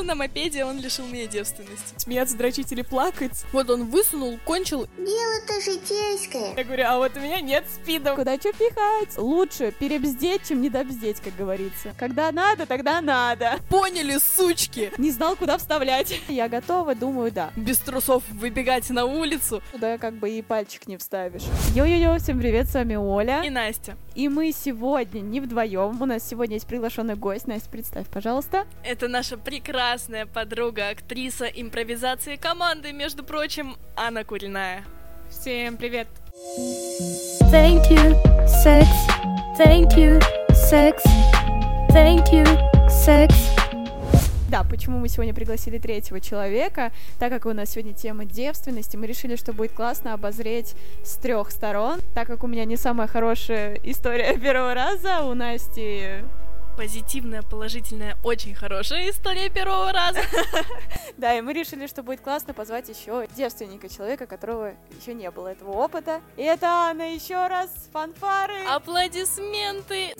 лесу на мопеде он лишил меня девственности. Смеяться, дрочить или плакать. Вот он высунул, кончил. Дело-то житейское. Я говорю, а вот у меня нет спида. Куда что пихать? Лучше перебздеть, чем недобздеть, как говорится. Когда надо, тогда надо. Поняли, сучки! Не знал, куда вставлять. Я готова, думаю, да. Без трусов выбегать на улицу. Туда как бы и пальчик не вставишь. Йо-йо-йо, всем привет, с вами Оля. И Настя. И мы сегодня не вдвоем. У нас сегодня есть приглашенный гость. Настя, представь, пожалуйста. Это наша прекрасная подруга, актриса импровизации команды, между прочим, Анна Куриная. Всем привет! Thank you, sex. Thank you, sex. Thank you, sex. Да, почему мы сегодня пригласили третьего человека, так как у нас сегодня тема девственности, мы решили, что будет классно обозреть с трех сторон, так как у меня не самая хорошая история первого раза, у Насти Позитивная, положительная, очень хорошая история первого раза. Да, и мы решили, что будет классно позвать еще девственника, человека, которого еще не было этого опыта. И это Анна еще раз, фанфары. Аплодисменты.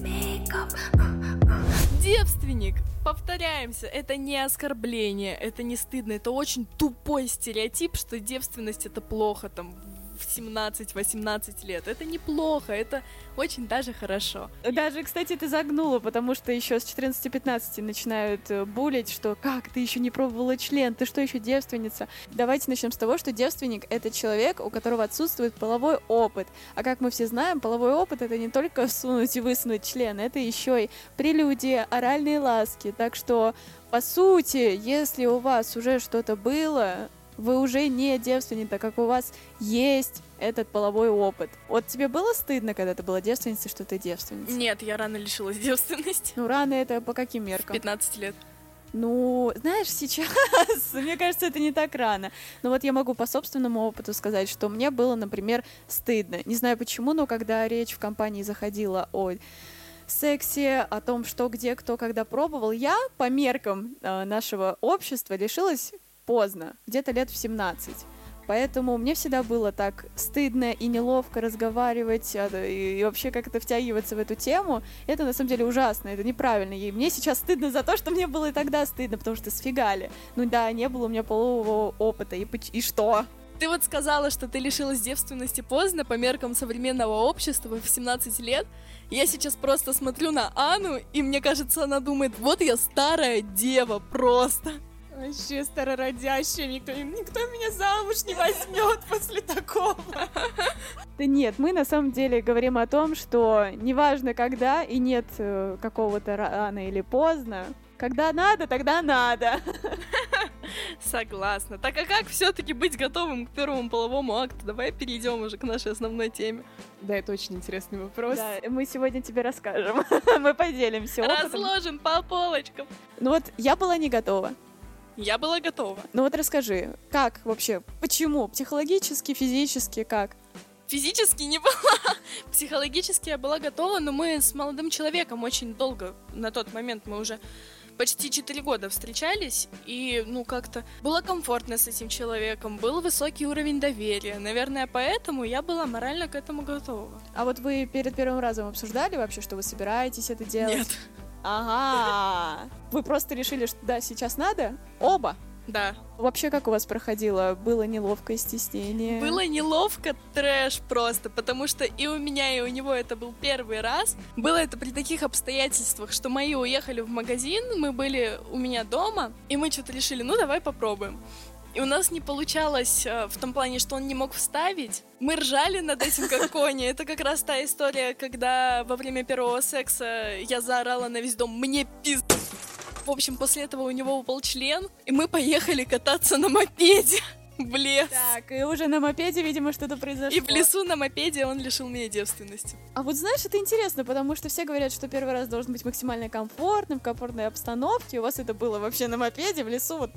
Девственник. Повторяемся, это не оскорбление, это не стыдно, это очень тупой стереотип, что девственность это плохо, там, в 17-18 лет. Это неплохо, это очень даже хорошо. Даже, кстати, ты загнула, потому что еще с 14-15 начинают э, булить, что как, ты еще не пробовала член, ты что, еще девственница? Давайте начнем с того, что девственник — это человек, у которого отсутствует половой опыт. А как мы все знаем, половой опыт — это не только сунуть и высунуть член, это еще и прелюдия, оральные ласки. Так что, по сути, если у вас уже что-то было, вы уже не девственница, как у вас есть этот половой опыт. Вот тебе было стыдно, когда ты была девственницей, что ты девственница? Нет, я рано лишилась девственности. Ну, рано это по каким меркам? 15 лет. Ну, знаешь, сейчас, мне кажется, это не так рано. Но вот я могу по собственному опыту сказать, что мне было, например, стыдно. Не знаю почему, но когда речь в компании заходила о сексе, о том, что где, кто, когда пробовал, я по меркам э, нашего общества лишилась поздно, где-то лет в 17. Поэтому мне всегда было так стыдно и неловко разговаривать а, и вообще как-то втягиваться в эту тему. Это на самом деле ужасно, это неправильно. И мне сейчас стыдно за то, что мне было и тогда стыдно, потому что сфигали. Ну да, не было у меня полового опыта. И, и что? Ты вот сказала, что ты лишилась девственности поздно по меркам современного общества в 17 лет. Я сейчас просто смотрю на Анну, и мне кажется, она думает, вот я старая дева просто. Вообще старородящая, никто, никто меня замуж не возьмет после такого. Да нет, мы на самом деле говорим о том, что неважно когда и нет э, какого-то рано или поздно, когда надо, тогда надо. Согласна. Так а как все-таки быть готовым к первому половому акту? Давай перейдем уже к нашей основной теме. Да, это очень интересный вопрос. Да, мы сегодня тебе расскажем. мы поделимся опытом. Разложим по полочкам. Ну вот я была не готова. Я была готова. Ну вот расскажи, как вообще, почему, психологически, физически, как? Физически не была, психологически я была готова, но мы с молодым человеком очень долго, на тот момент мы уже почти 4 года встречались, и, ну, как-то было комфортно с этим человеком, был высокий уровень доверия. Наверное, поэтому я была морально к этому готова. А вот вы перед первым разом обсуждали вообще, что вы собираетесь это делать? Нет. Ага. Вы просто решили, что да, сейчас надо? Оба? Да. Вообще, как у вас проходило? Было неловкое стеснение? Было неловко, трэш просто, потому что и у меня, и у него это был первый раз. Было это при таких обстоятельствах, что мои уехали в магазин, мы были у меня дома, и мы что-то решили, ну давай попробуем. И у нас не получалось э, в том плане, что он не мог вставить. Мы ржали над этим как кони. Это как раз та история, когда во время первого секса я заорала на весь дом «Мне пиз...» В общем, после этого у него упал член, и мы поехали кататься на мопеде в лес. Так, и уже на мопеде, видимо, что-то произошло. И в лесу на мопеде он лишил меня девственности. А вот знаешь, это интересно, потому что все говорят, что первый раз должен быть максимально комфортным, в комфортной обстановке. У вас это было вообще на мопеде в лесу, вот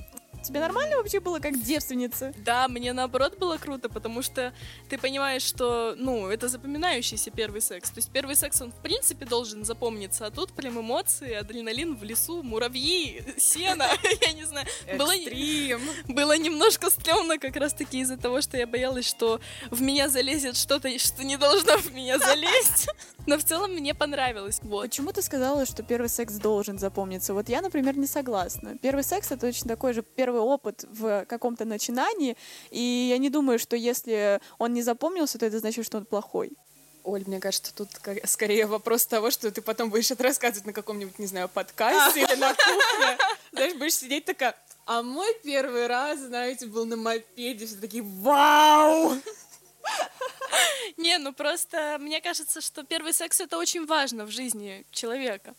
Тебе нормально вообще было как девственница? Да, мне наоборот было круто, потому что ты понимаешь, что, ну, это запоминающийся первый секс. То есть первый секс, он в принципе должен запомниться, а тут прям эмоции, адреналин в лесу, муравьи, сено, я не знаю. Было, было немножко стрёмно как раз-таки из-за того, что я боялась, что в меня залезет что-то, что не должно в меня залезть. Но в целом мне понравилось. Вот. Почему ты сказала, что первый секс должен запомниться? Вот я, например, не согласна. Первый секс — это точно такой же первый опыт в каком-то начинании, и я не думаю, что если он не запомнился, то это значит, что он плохой. Оль, мне кажется, тут скорее вопрос того, что ты потом будешь это рассказывать на каком-нибудь, не знаю, подкасте или на кухне. Знаешь, будешь сидеть такая, а мой первый раз, знаете, был на мопеде, все такие, вау! Не, ну просто мне кажется, что первый секс это очень важно в жизни человека.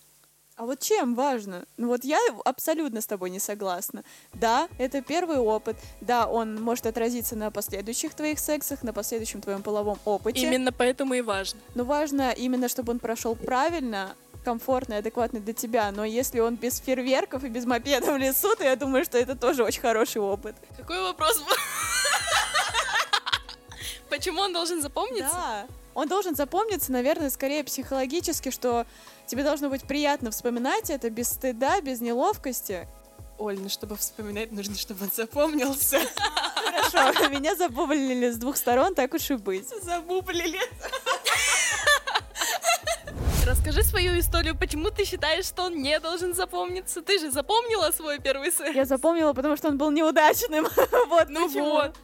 А вот чем важно? Ну вот я абсолютно с тобой не согласна. Да, это первый опыт. Да, он может отразиться на последующих твоих сексах, на последующем твоем половом опыте. Именно поэтому и важно. Но важно именно, чтобы он прошел правильно, комфортно и адекватно для тебя. Но если он без фейерверков и без мопеда в лесу, то я думаю, что это тоже очень хороший опыт. Какой вопрос был? Почему он должен запомниться? Да. Он должен запомниться, наверное, скорее психологически, что тебе должно быть приятно вспоминать это без стыда, без неловкости. Оль, ну чтобы вспоминать, нужно, чтобы он запомнился. Хорошо, меня забублили с двух сторон, так уж и быть. Забублили. Расскажи свою историю, почему ты считаешь, что он не должен запомниться? Ты же запомнила свой первый секс. Я запомнила, потому что он был неудачным. Вот Ну почему. вот.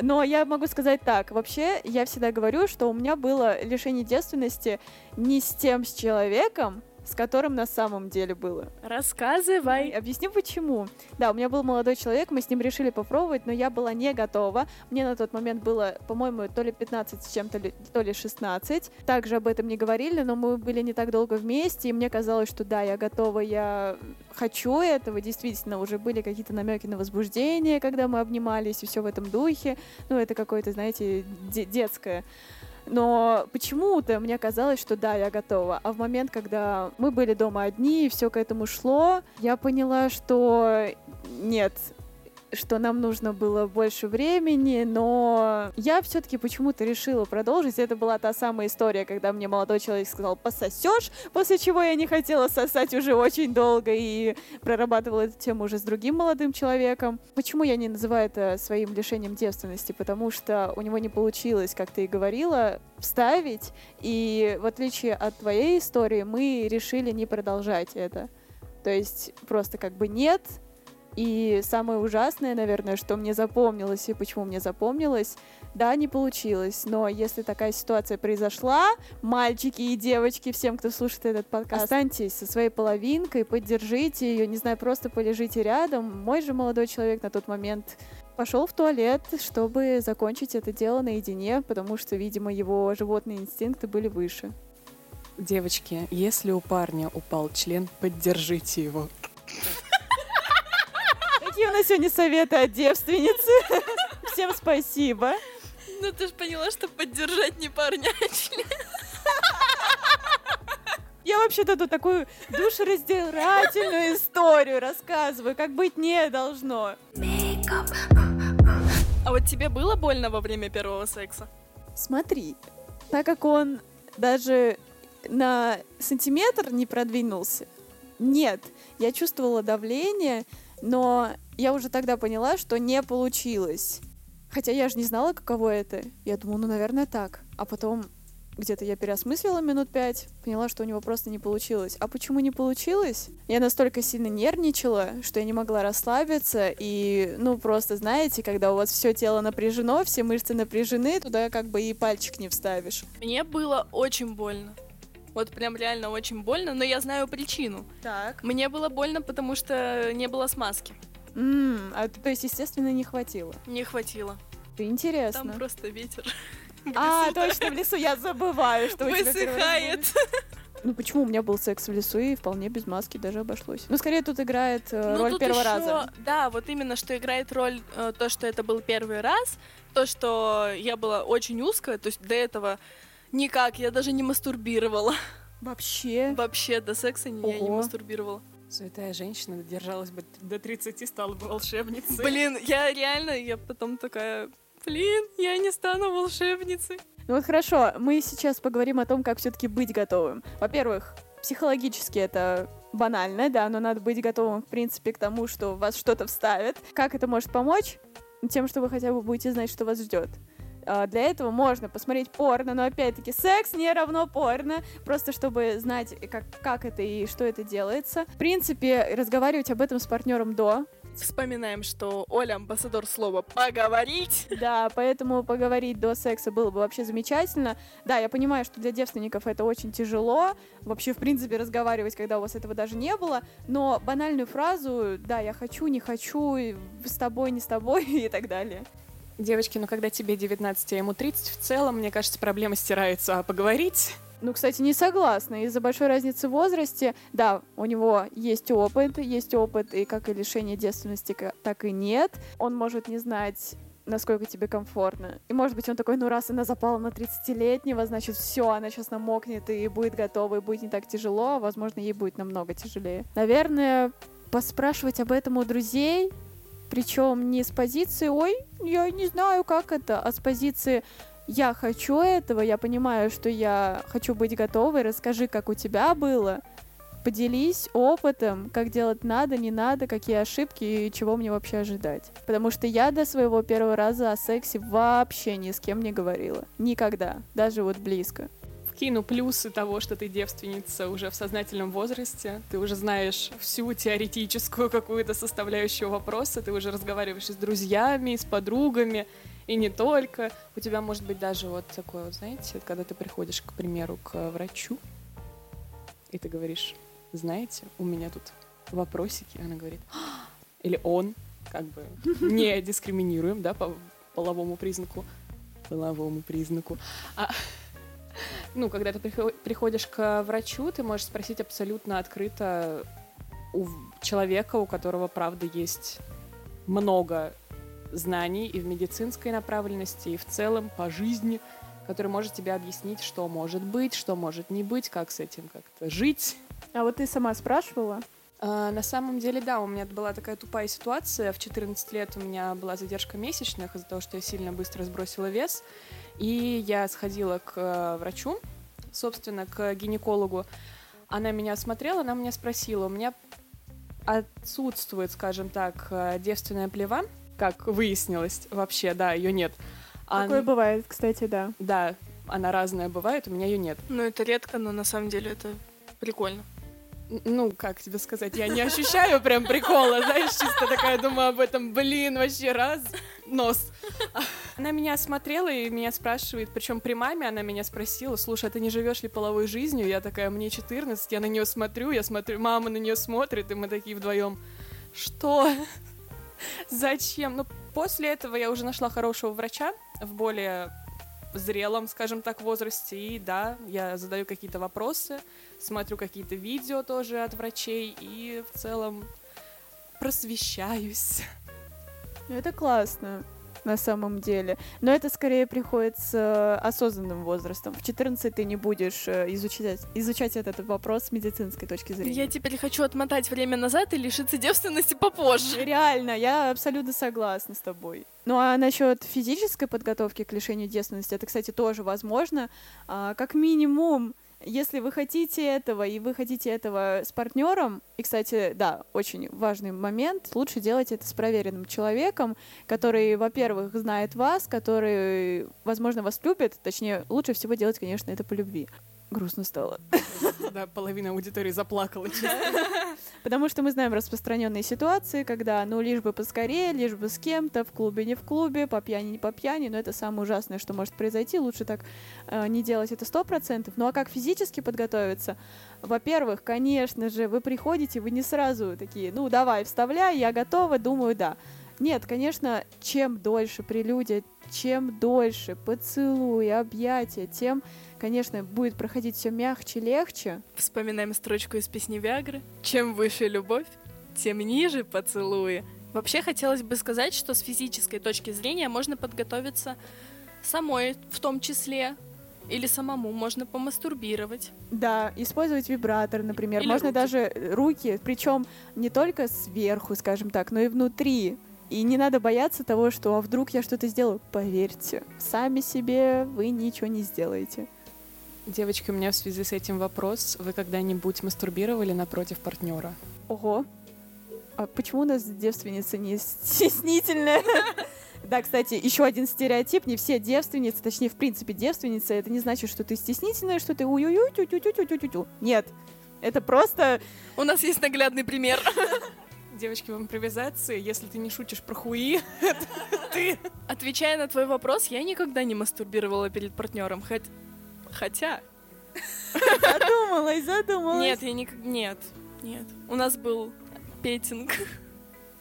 Но я могу сказать так. Вообще, я всегда говорю, что у меня было лишение девственности не с тем с человеком, с которым на самом деле было. Рассказывай. Объясню почему. Да, у меня был молодой человек, мы с ним решили попробовать, но я была не готова. Мне на тот момент было, по-моему, то ли 15 с чем-то, то ли 16. Также об этом не говорили, но мы были не так долго вместе, и мне казалось, что да, я готова, я хочу этого. Действительно, уже были какие-то намеки на возбуждение, когда мы обнимались, и все в этом духе. Ну, это какое-то, знаете, де- детское. Но почему-то мне казалось, что да, я готова. А в момент, когда мы были дома одни, и все к этому шло, я поняла, что нет, что нам нужно было больше времени, но я все-таки почему-то решила продолжить. Это была та самая история, когда мне молодой человек сказал «пососешь», после чего я не хотела сосать уже очень долго и прорабатывала эту тему уже с другим молодым человеком. Почему я не называю это своим лишением девственности? Потому что у него не получилось, как ты и говорила, вставить, и в отличие от твоей истории, мы решили не продолжать это. То есть просто как бы нет, и самое ужасное, наверное, что мне запомнилось и почему мне запомнилось, да, не получилось. Но если такая ситуация произошла, мальчики и девочки, всем, кто слушает этот подкаст, останьтесь со своей половинкой, поддержите ее, не знаю, просто полежите рядом. Мой же молодой человек на тот момент пошел в туалет, чтобы закончить это дело наедине, потому что, видимо, его животные инстинкты были выше. Девочки, если у парня упал член, поддержите его. Какие у нас сегодня советы от девственницы? Всем спасибо. Ну ты же поняла, что поддержать не парня, а член. Я вообще-то тут такую душераздирательную историю рассказываю, как быть не должно. А вот тебе было больно во время первого секса? Смотри, так как он даже на сантиметр не продвинулся, нет, я чувствовала давление, но я уже тогда поняла, что не получилось. Хотя я же не знала, каково это. Я думала, ну, наверное, так. А потом где-то я переосмыслила минут пять, поняла, что у него просто не получилось. А почему не получилось? Я настолько сильно нервничала, что я не могла расслабиться, и, ну, просто, знаете, когда у вас все тело напряжено, все мышцы напряжены, туда как бы и пальчик не вставишь. Мне было очень больно. Вот прям реально очень больно, но я знаю причину. Так. Мне было больно, потому что не было смазки. М, а, то есть, естественно, не хватило. Не хватило. Интересно. Там просто ветер. А, точно, в лесу я забываю, что у тебя Высыхает. Ну почему у меня был секс в лесу и вполне без маски даже обошлось. Ну скорее тут играет э, Ну, роль тут первого ещё- раза. Да, вот именно, что играет роль э, то, что это был первый раз, то, что я была очень узкая, то есть до этого никак, я даже не мастурбировала. Вообще. Вообще до секса не- я не Ого. мастурбировала. Святая женщина держалась бы до 30, стала бы волшебницей. Блин, я реально, я потом такая, блин, я не стану волшебницей. Ну вот хорошо, мы сейчас поговорим о том, как все-таки быть готовым. Во-первых, психологически это банально, да, но надо быть готовым, в принципе, к тому, что вас что-то вставят. Как это может помочь? Тем, что вы хотя бы будете знать, что вас ждет. А, Для этого можно посмотреть порно, но опять-таки секс не равно порно, просто чтобы знать, как, как это и что это делается. В принципе, разговаривать об этом с партнером до, Вспоминаем, что Оля амбассадор слова «поговорить». Да, поэтому поговорить до секса было бы вообще замечательно. Да, я понимаю, что для девственников это очень тяжело. Вообще, в принципе, разговаривать, когда у вас этого даже не было. Но банальную фразу «да, я хочу, не хочу, с тобой, не с тобой» и так далее. Девочки, ну когда тебе 19, а ему 30, в целом, мне кажется, проблема стирается. А поговорить? Ну, кстати, не согласна. Из-за большой разницы в возрасте, да, у него есть опыт, есть опыт и как и лишение девственности, так и нет. Он может не знать насколько тебе комфортно. И может быть он такой, ну раз она запала на 30-летнего, значит все, она сейчас намокнет и будет готова, и будет не так тяжело, а возможно ей будет намного тяжелее. Наверное, поспрашивать об этом у друзей, причем не с позиции, ой, я не знаю, как это, а с позиции я хочу этого, я понимаю, что я хочу быть готовой, расскажи, как у тебя было, поделись опытом, как делать надо, не надо, какие ошибки и чего мне вообще ожидать. Потому что я до своего первого раза о сексе вообще ни с кем не говорила. Никогда. Даже вот близко. Вкину плюсы того, что ты девственница уже в сознательном возрасте. Ты уже знаешь всю теоретическую какую-то составляющую вопроса. Ты уже разговариваешь с друзьями, с подругами, и не только. У тебя может быть даже вот такое, вот, знаете, когда ты приходишь, к примеру, к врачу, и ты говоришь, знаете, у меня тут вопросики. Она говорит, «А!» или он, как бы не дискриминируем, да, по половому признаку. Половому признаку. А, ну, когда ты прихо- приходишь к врачу, ты можешь спросить абсолютно открыто у человека, у которого, правда, есть много знаний и в медицинской направленности, и в целом по жизни, который может тебе объяснить, что может быть, что может не быть, как с этим как-то жить. А вот ты сама спрашивала? А, на самом деле, да, у меня была такая тупая ситуация. В 14 лет у меня была задержка месячных из-за того, что я сильно быстро сбросила вес. И я сходила к э, врачу, собственно, к гинекологу. Она меня осмотрела, она меня спросила, у меня отсутствует, скажем так, э, девственная плева, как выяснилось вообще, да, ее нет. А Такое н- бывает, кстати, да. Да, она разная бывает, у меня ее нет. Ну, это редко, но на самом деле это прикольно. Ну, как тебе сказать, я не ощущаю прям прикола, знаешь, чисто такая думаю об этом, блин, вообще раз, нос. Она меня осмотрела и меня спрашивает, причем при маме она меня спросила, слушай, а ты не живешь ли половой жизнью? Я такая, мне 14, я на нее смотрю, я смотрю, мама на нее смотрит, и мы такие вдвоем, что? Зачем? Ну, после этого я уже нашла хорошего врача в более зрелом, скажем так, возрасте, и да, я задаю какие-то вопросы, смотрю какие-то видео тоже от врачей и в целом просвещаюсь. Ну, Это классно, на самом деле. Но это скорее приходит с э, осознанным возрастом. В 14 ты не будешь э, изучать, изучать этот вопрос с медицинской точки зрения. Я теперь хочу отмотать время назад и лишиться девственности попозже. Реально, я абсолютно согласна с тобой. Ну а насчет физической подготовки к лишению девственности, это, кстати, тоже возможно. А, как минимум, если вы хотите этого, и вы хотите этого с партнером, и, кстати, да, очень важный момент, лучше делать это с проверенным человеком, который, во-первых, знает вас, который, возможно, вас любит, точнее, лучше всего делать, конечно, это по любви. Грустно стало. Да, половина аудитории заплакала. Потому что мы знаем распространенные ситуации, когда, ну, лишь бы поскорее, лишь бы с кем-то, в клубе, не в клубе, по пьяни, не по пьяни, но это самое ужасное, что может произойти, лучше так э, не делать это сто процентов. Ну, а как физически подготовиться? Во-первых, конечно же, вы приходите, вы не сразу такие, ну, давай, вставляй, я готова, думаю, да. Нет, конечно, чем дольше прелюдия, чем дольше поцелуй, объятия, тем, конечно, будет проходить все мягче, легче. Вспоминаем строчку из песни Виагры. Чем выше любовь, тем ниже поцелуи. Вообще хотелось бы сказать, что с физической точки зрения можно подготовиться самой в том числе. Или самому можно помастурбировать. Да, использовать вибратор, например. Или Можно руки. даже руки, причем не только сверху, скажем так, но и внутри. И не надо бояться того, что а вдруг я что-то сделаю. Поверьте, сами себе вы ничего не сделаете. Девочки, у меня в связи с этим вопрос. Вы когда-нибудь мастурбировали напротив партнера? Ого. А почему у нас девственница не стеснительная? Да, кстати, еще один стереотип. Не все девственницы, точнее, в принципе, девственница, это не значит, что ты стеснительная, что ты уй уй тю тю тю тю тю тю Нет. Это просто... У нас есть наглядный пример. Девочки, в импровизации, если ты не шутишь про хуи, ты. Отвечая на твой вопрос, я никогда не мастурбировала перед партнером. Хоть... Хотя... Задумалась, задумалась. Нет, я никак... Нет, нет. У нас был петинг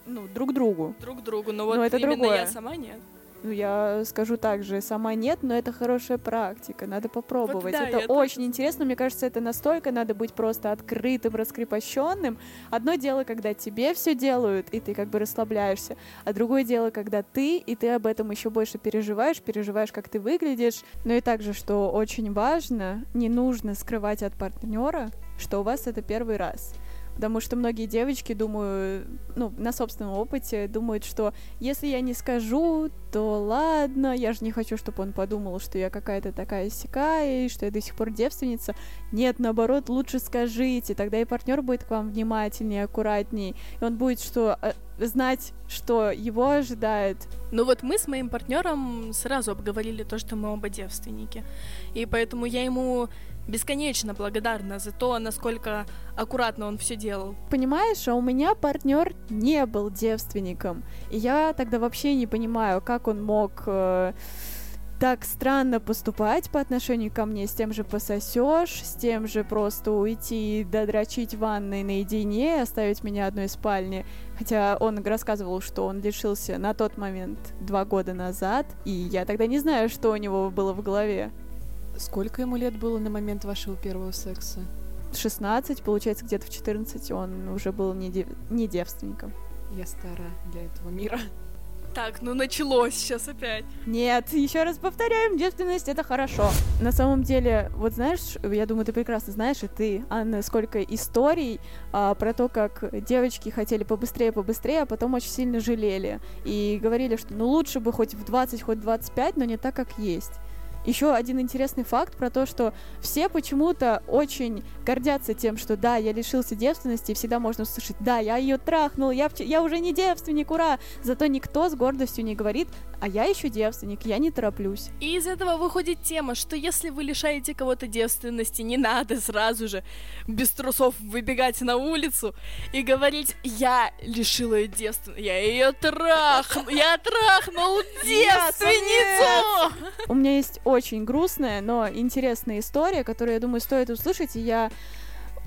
Ну, друг другу. друг другу, но вот Но это именно другое. я сама нет. Ну, я скажу так же, сама нет, но это хорошая практика, надо попробовать. да, это очень тоже. интересно, мне кажется, это настолько надо быть просто открытым, раскрепощенным. Одно дело, когда тебе все делают, и ты как бы расслабляешься, а другое дело, когда ты, и ты об этом еще больше переживаешь, переживаешь, как ты выглядишь. Но и также, что очень важно, не нужно скрывать от партнера, что у вас это первый раз. Потому что многие девочки, думаю, ну, на собственном опыте, думают, что если я не скажу, то ладно, я же не хочу, чтобы он подумал, что я какая-то такая сякая, и что я до сих пор девственница. Нет, наоборот, лучше скажите, тогда и партнер будет к вам внимательнее, аккуратней, и он будет что э, знать, что его ожидает. Ну вот мы с моим партнером сразу обговорили то, что мы оба девственники. И поэтому я ему бесконечно благодарна за то, насколько аккуратно он все делал. Понимаешь, а у меня партнер не был девственником. И я тогда вообще не понимаю, как он мог э, так странно поступать по отношению ко мне, с тем же пососешь, с тем же просто уйти и додрочить ванной наедине, оставить меня одной в спальне. Хотя он рассказывал, что он лишился на тот момент два года назад, и я тогда не знаю, что у него было в голове. Сколько ему лет было на момент вашего первого секса? 16, получается, где-то в 14 он уже был не, дев- не девственником. Я стара для этого мира. Так, ну началось сейчас опять. Нет, еще раз повторяем, девственность это хорошо. На самом деле, вот знаешь, я думаю, ты прекрасно знаешь, и ты, Анна, сколько историй а, про то, как девочки хотели побыстрее, побыстрее, а потом очень сильно жалели. И говорили, что ну лучше бы хоть в 20, хоть в 25, но не так, как есть. Еще один интересный факт про то, что все почему-то очень гордятся тем, что да, я лишился девственности, и всегда можно услышать, да, я ее трахнул, я, я уже не девственник, ура! Зато никто с гордостью не говорит, а я еще девственник, я не тороплюсь. И из этого выходит тема, что если вы лишаете кого-то девственности, не надо сразу же без трусов выбегать на улицу и говорить, я лишила ее девственности, я ее трахнул, я трахнул девственницу! У меня есть очень грустная, но интересная история, которую, я думаю, стоит услышать, и я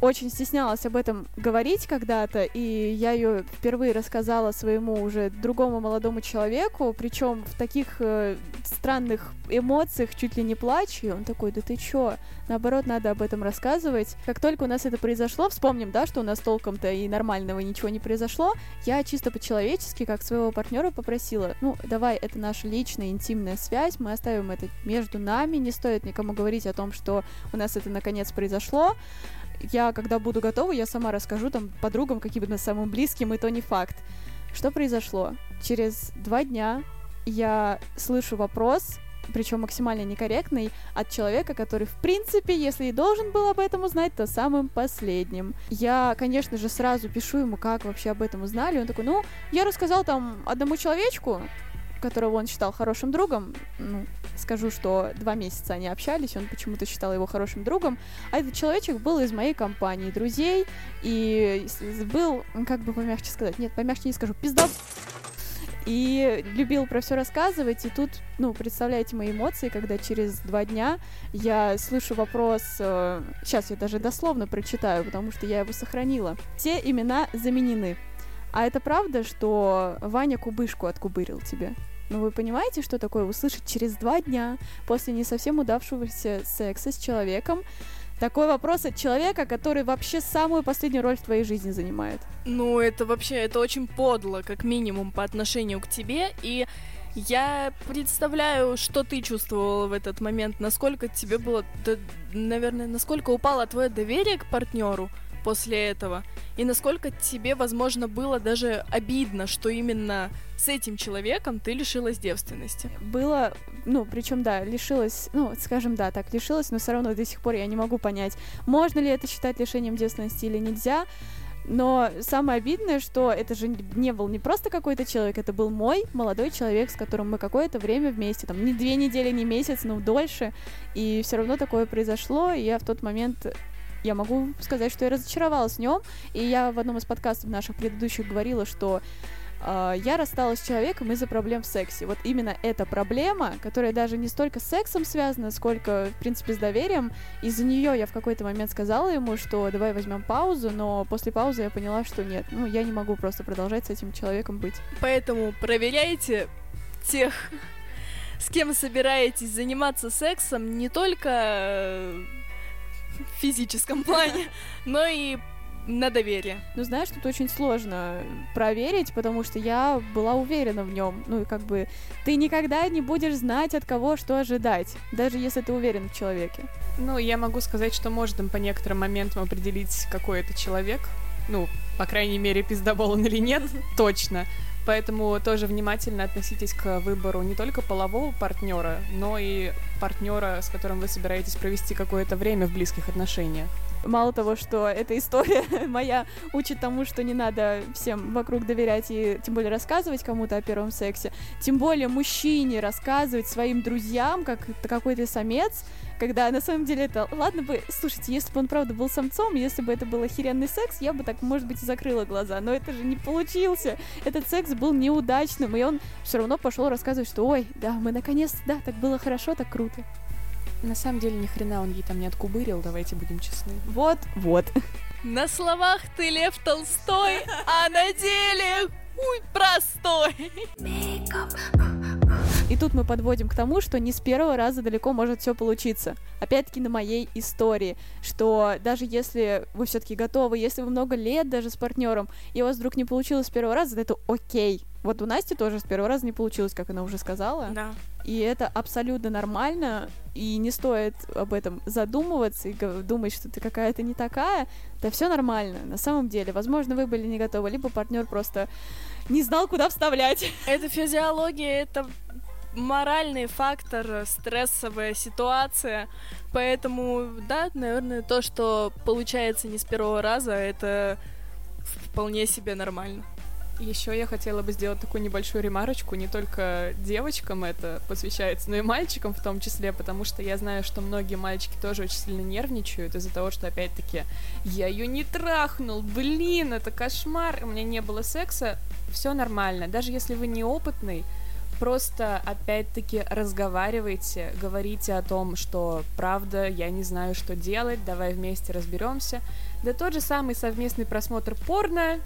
очень стеснялась об этом говорить когда-то, и я ее впервые рассказала своему уже другому молодому человеку, причем в таких э, странных эмоциях, чуть ли не плачу, и он такой, да ты чё? Наоборот, надо об этом рассказывать. Как только у нас это произошло, вспомним, да, что у нас толком-то и нормального ничего не произошло, я чисто по-человечески, как своего партнера, попросила, ну, давай, это наша личная, интимная связь, мы оставим это между нами, не стоит никому говорить о том, что у нас это наконец произошло, я, когда буду готова, я сама расскажу там подругам, каким-то самым близким, и то не факт. Что произошло? Через два дня я слышу вопрос, причем максимально некорректный, от человека, который, в принципе, если и должен был об этом узнать, то самым последним. Я, конечно же, сразу пишу ему, как вообще об этом узнали. Он такой, ну, я рассказал там одному человечку, которого он считал хорошим другом. Ну, скажу, что два месяца они общались, он почему-то считал его хорошим другом. А этот человечек был из моей компании друзей и был, м, как бы помягче сказать, нет, помягче не скажу, пизда и любил про все рассказывать, и тут, ну, представляете мои эмоции, когда через два дня я слышу вопрос, сейчас я даже дословно прочитаю, потому что я его сохранила. Все имена заменены. А это правда, что Ваня кубышку откубырил тебе? Ну, вы понимаете, что такое услышать через два дня после не совсем удавшегося секса с человеком такой вопрос от человека, который вообще самую последнюю роль в твоей жизни занимает? Ну, это вообще, это очень подло, как минимум, по отношению к тебе. И Я представляю, что ты чувствовала в этот момент, насколько тебе было, да, наверное, насколько упало твое доверие к партнеру после этого, и насколько тебе, возможно, было даже обидно, что именно с этим человеком ты лишилась девственности. Было, ну, причем, да, лишилась, ну, скажем, да, так, лишилась, но все равно до сих пор я не могу понять, можно ли это считать лишением девственности или нельзя. Но самое обидное, что это же не был не просто какой-то человек, это был мой молодой человек, с которым мы какое-то время вместе, там, не две недели, не месяц, но дольше. И все равно такое произошло, и я в тот момент я могу сказать, что я разочаровалась в нем. И я в одном из подкастов наших предыдущих говорила, что э, я рассталась с человеком из-за проблем в сексе. Вот именно эта проблема, которая даже не столько с сексом связана, сколько, в принципе, с доверием, из-за нее я в какой-то момент сказала ему, что давай возьмем паузу, но после паузы я поняла, что нет, ну, я не могу просто продолжать с этим человеком быть. Поэтому проверяйте тех, с кем собираетесь заниматься сексом, не только э, в физическом плане, но и на доверие. Ну, знаешь, тут очень сложно проверить, потому что я была уверена в нем. Ну, и как бы ты никогда не будешь знать, от кого что ожидать, даже если ты уверен в человеке. Ну, я могу сказать, что можно по некоторым моментам определить, какой это человек. Ну, по крайней мере, пиздобол он или нет, точно. Поэтому тоже внимательно относитесь к выбору не только полового партнера, но и партнера, с которым вы собираетесь провести какое-то время в близких отношениях. Мало того, что эта история моя учит тому, что не надо всем вокруг доверять и тем более рассказывать кому-то о первом сексе, тем более мужчине рассказывать своим друзьям, как какой-то самец, когда на самом деле это... Ладно бы, слушайте, если бы он правда был самцом, если бы это был охеренный секс, я бы так, может быть, и закрыла глаза, но это же не получился. Этот секс был неудачным, и он все равно пошел рассказывать, что ой, да, мы наконец, да, так было хорошо, так круто. На самом деле, ни хрена он ей там не откубырил, давайте будем честны. Вот, вот. На словах ты Лев Толстой, а на деле хуй простой. И тут мы подводим к тому, что не с первого раза далеко может все получиться. Опять-таки на моей истории, что даже если вы все-таки готовы, если вы много лет даже с партнером, и у вас вдруг не получилось с первого раза, это окей. Вот у Насти тоже с первого раза не получилось, как она уже сказала. Да. И это абсолютно нормально, и не стоит об этом задумываться и думать, что ты какая-то не такая. Да все нормально, на самом деле. Возможно, вы были не готовы, либо партнер просто не знал, куда вставлять. Это физиология, это моральный фактор, стрессовая ситуация. Поэтому, да, наверное, то, что получается не с первого раза, это вполне себе нормально. Еще я хотела бы сделать такую небольшую ремарочку. Не только девочкам это посвящается, но и мальчикам в том числе, потому что я знаю, что многие мальчики тоже очень сильно нервничают из-за того, что, опять-таки, я ее не трахнул, блин, это кошмар, у меня не было секса. Все нормально. Даже если вы неопытный, просто, опять-таки, разговаривайте, говорите о том, что, правда, я не знаю, что делать, давай вместе разберемся. Да тот же самый совместный просмотр порно,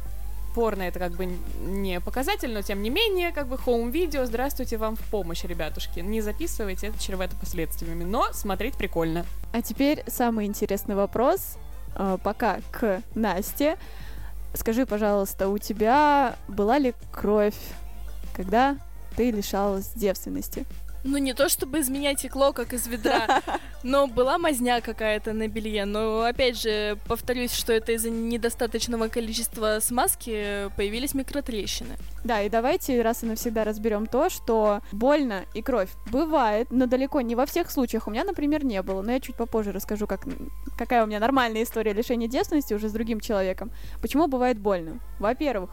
порно это как бы не показатель, но тем не менее, как бы хоум-видео, здравствуйте вам в помощь, ребятушки. Не записывайте, это чревато последствиями, но смотреть прикольно. А теперь самый интересный вопрос, э, пока к Насте. Скажи, пожалуйста, у тебя была ли кровь, когда ты лишалась девственности? Ну, не то чтобы из меня текло, как из ведра, но была мазня какая-то на белье. Но, опять же, повторюсь, что это из-за недостаточного количества смазки появились микротрещины. Да, и давайте раз и навсегда разберем то, что больно и кровь бывает, но далеко не во всех случаях. У меня, например, не было, но я чуть попозже расскажу, как, какая у меня нормальная история лишения девственности уже с другим человеком. Почему бывает больно? Во-первых,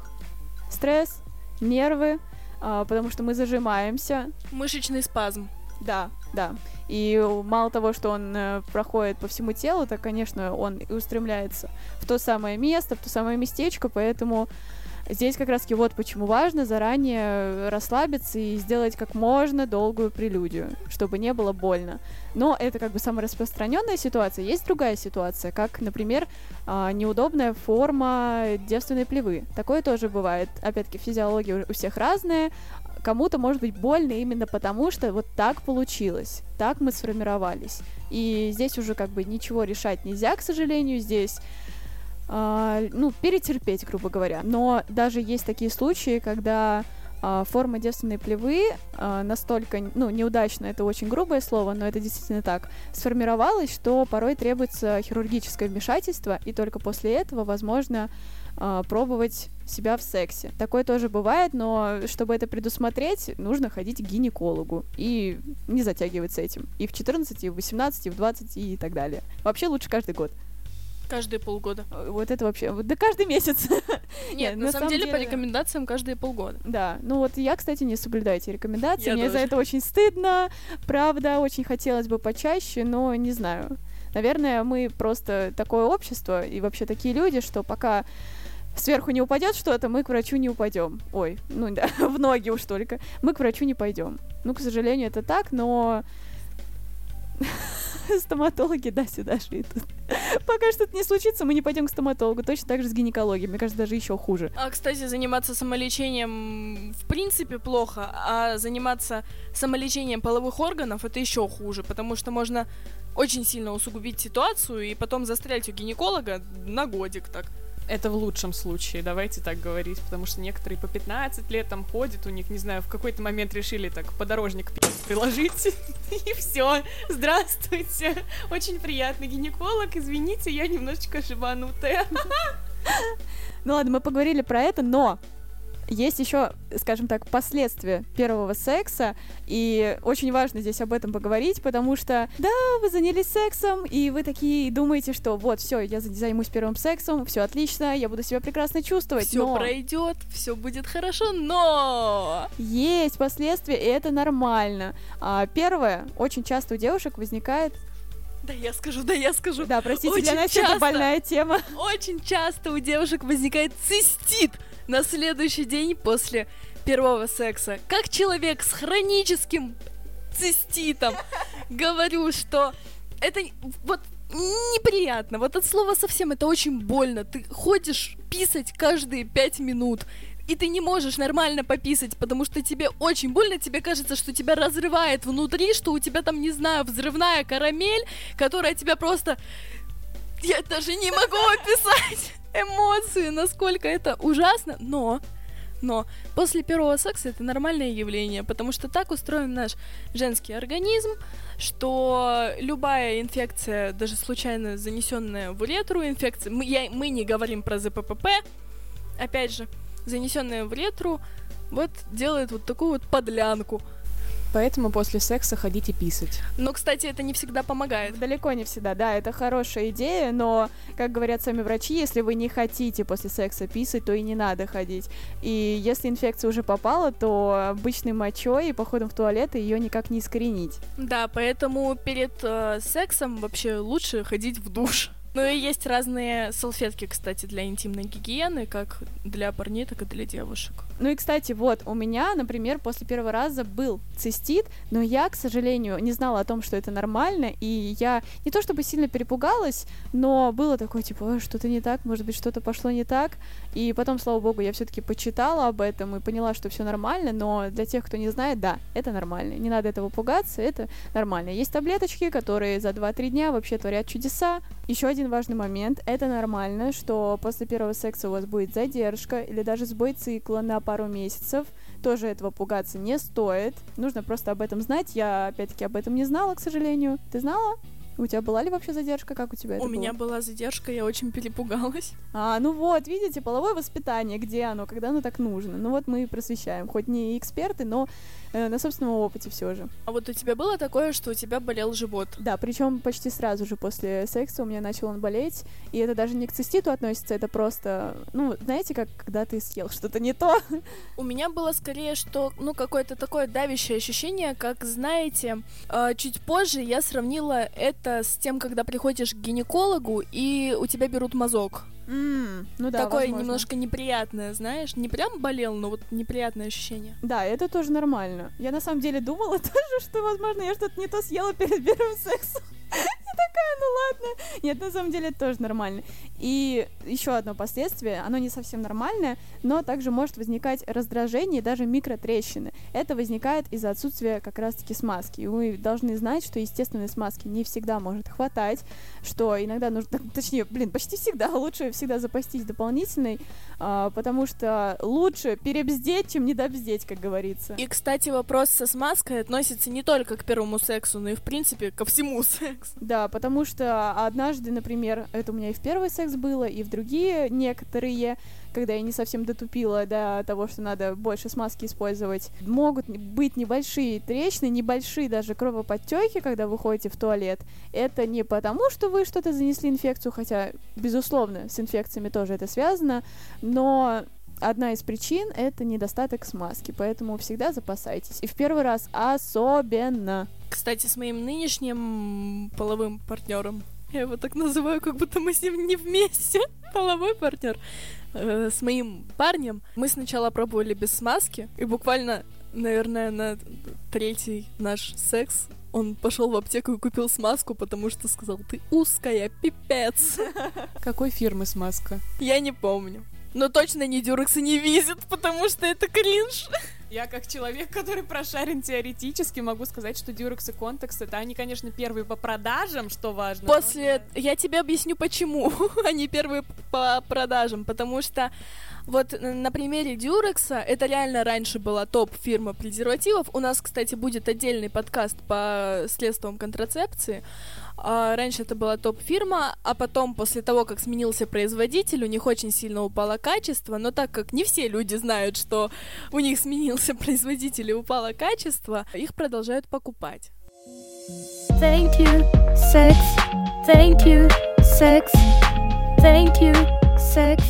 стресс, нервы, а, потому что мы зажимаемся, Мышечный спазм. Да, да. И мало того, что он э, проходит по всему телу, так, конечно, он и устремляется в то самое место, в то самое местечко, поэтому здесь как раз-таки вот почему важно заранее расслабиться и сделать как можно долгую прелюдию, чтобы не было больно. Но это как бы самая распространенная ситуация. Есть другая ситуация, как, например, а, неудобная форма девственной плевы. Такое тоже бывает. Опять-таки, физиология у всех разная, кому-то может быть больно именно потому, что вот так получилось, так мы сформировались. И здесь уже как бы ничего решать нельзя, к сожалению, здесь а, ну, перетерпеть, грубо говоря. Но даже есть такие случаи, когда а, форма девственной плевы а, настолько, ну, неудачно, это очень грубое слово, но это действительно так, сформировалась, что порой требуется хирургическое вмешательство, и только после этого возможно пробовать себя в сексе. Такое тоже бывает, но чтобы это предусмотреть, нужно ходить к гинекологу и не затягивать с этим. И в 14, и в 18, и в 20, и так далее. Вообще лучше каждый год. Каждые полгода. Э, Вот это вообще, да каждый месяц. Нет, на, самом деле, по рекомендациям каждые полгода. Да, ну вот я, кстати, не соблюдаю эти рекомендации. Я Мне за тоже. это очень стыдно, правда, очень хотелось бы почаще, но не знаю. Наверное, мы просто такое общество и вообще такие люди, что пока сверху не упадет что-то, мы к врачу не упадем. Ой, ну да, в ноги уж только. Мы к врачу не пойдем. Ну, к сожалению, это так, но стоматологи, да, сюда шли. Пока что-то не случится, мы не пойдем к стоматологу. Точно так же с гинекологией. Мне кажется, даже еще хуже. А, кстати, заниматься самолечением в принципе плохо, а заниматься самолечением половых органов это еще хуже, потому что можно очень сильно усугубить ситуацию и потом застрять у гинеколога на годик так. Это в лучшем случае, давайте так говорить, потому что некоторые по 15 лет там ходят, у них, не знаю, в какой-то момент решили так подорожник приложить, и все, здравствуйте, очень приятный гинеколог, извините, я немножечко шибанутая. Ну ладно, мы поговорили про это, но есть еще, скажем так, последствия первого секса, и очень важно здесь об этом поговорить, потому что, да, вы занялись сексом, и вы такие думаете, что вот, все, я за- займусь первым сексом, все отлично, я буду себя прекрасно чувствовать, Все но пройдет, все будет хорошо, но есть последствия, и это нормально. А, первое, очень часто у девушек возникает, да я скажу, да я скажу. да, простите, Очень для нас это часто. больная тема. Очень часто у девушек возникает цистит на следующий день после первого секса. Как человек с хроническим циститом говорю, что это вот неприятно. Вот от слова совсем это очень больно. Ты ходишь писать каждые пять минут. И ты не можешь нормально пописать, потому что тебе очень больно, тебе кажется, что тебя разрывает внутри, что у тебя там, не знаю, взрывная карамель, которая тебя просто я даже не могу описать эмоции, насколько это ужасно, но, но после первого секса это нормальное явление, потому что так устроен наш женский организм, что любая инфекция, даже случайно занесенная в уретру инфекция, мы, я- мы не говорим про ЗППП, опять же, занесенная в уретру, вот делает вот такую вот подлянку. Поэтому после секса ходите писать. Но, кстати, это не всегда помогает. Далеко не всегда, да, это хорошая идея, но, как говорят сами врачи, если вы не хотите после секса писать, то и не надо ходить. И если инфекция уже попала, то обычной мочой и походом в туалет ее никак не искоренить. Да, поэтому перед э, сексом вообще лучше ходить в душ. Ну и есть разные салфетки, кстати, для интимной гигиены, как для парней, так и для девушек. Ну и, кстати, вот, у меня, например, после первого раза был цистит, но я, к сожалению, не знала о том, что это нормально, и я не то чтобы сильно перепугалась, но было такое, типа, «Ой, что-то не так, может быть, что-то пошло не так, и потом, слава богу, я все-таки почитала об этом и поняла, что все нормально, но для тех, кто не знает, да, это нормально, не надо этого пугаться, это нормально. Есть таблеточки, которые за 2-3 дня вообще творят чудеса. Еще один важный момент, это нормально, что после первого секса у вас будет задержка или даже сбой цикла на пару месяцев. Тоже этого пугаться не стоит. Нужно просто об этом знать. Я, опять-таки, об этом не знала, к сожалению. Ты знала? У тебя была ли вообще задержка? Как у тебя это У меня было? была задержка, я очень перепугалась. А, ну вот, видите, половое воспитание, где оно, когда оно так нужно. Ну вот мы и просвещаем. Хоть не эксперты, но э, на собственном опыте все же. А вот у тебя было такое, что у тебя болел живот? Да, причем почти сразу же после секса у меня начал он болеть. И это даже не к циститу относится, это просто, ну, знаете, как когда ты съел что-то не то. У меня было скорее, что, ну, какое-то такое давящее ощущение, как, знаете, э, чуть позже я сравнила это с тем, когда приходишь к гинекологу, и у тебя берут мазок. М, ну да, такое возможно. немножко неприятное, знаешь? Не прям болел, но вот неприятное ощущение. Да, это тоже нормально. Я на самом деле думала тоже, что, возможно, я что-то не то съела перед первым сексом. И такая, ну ладно. Нет, на самом деле это тоже нормально. И еще одно последствие, оно не совсем нормальное, но также может возникать раздражение и даже микротрещины. Это возникает из-за отсутствия как раз-таки смазки. И вы должны знать, что естественной смазки не всегда может хватать, что иногда нужно, точнее, блин, почти всегда лучше всегда запастись дополнительной, а, потому что лучше перебздеть, чем недобздеть, как говорится. И, кстати, вопрос со смазкой относится не только к первому сексу, но и, в принципе, ко всему сексу. Да, потому что однажды, например, это у меня и в первый секс было, и в другие некоторые, когда я не совсем дотупила до того, что надо больше смазки использовать, могут быть небольшие трещины, небольшие даже кровоподтеки, когда вы ходите в туалет. Это не потому, что вы что-то занесли инфекцию, хотя, безусловно, с инфекциями тоже это связано, но одна из причин — это недостаток смазки, поэтому всегда запасайтесь. И в первый раз особенно. Кстати, с моим нынешним половым партнером, я его так называю, как будто мы с ним не вместе, половой партнер, э, с моим парнем, мы сначала пробовали без смазки, и буквально, наверное, на третий наш секс он пошел в аптеку и купил смазку, потому что сказал, ты узкая, пипец. Какой фирмы смазка? Я не помню. Но точно не Дюрекс и не Визит, потому что это кринж. Я как человек, который прошарен теоретически, могу сказать, что Durex и Context это они, конечно, первые по продажам, что важно. После... Я тебе объясню, почему они первые по продажам. Потому что вот на примере Дюрекса, это реально раньше была топ-фирма презервативов. У нас, кстати, будет отдельный подкаст по средствам контрацепции. А, раньше это была топ-фирма, а потом, после того, как сменился производитель, у них очень сильно упало качество, но так как не все люди знают, что у них сменился производитель и упало качество, их продолжают покупать. Thank you, sex. Thank you, sex. Thank you, sex.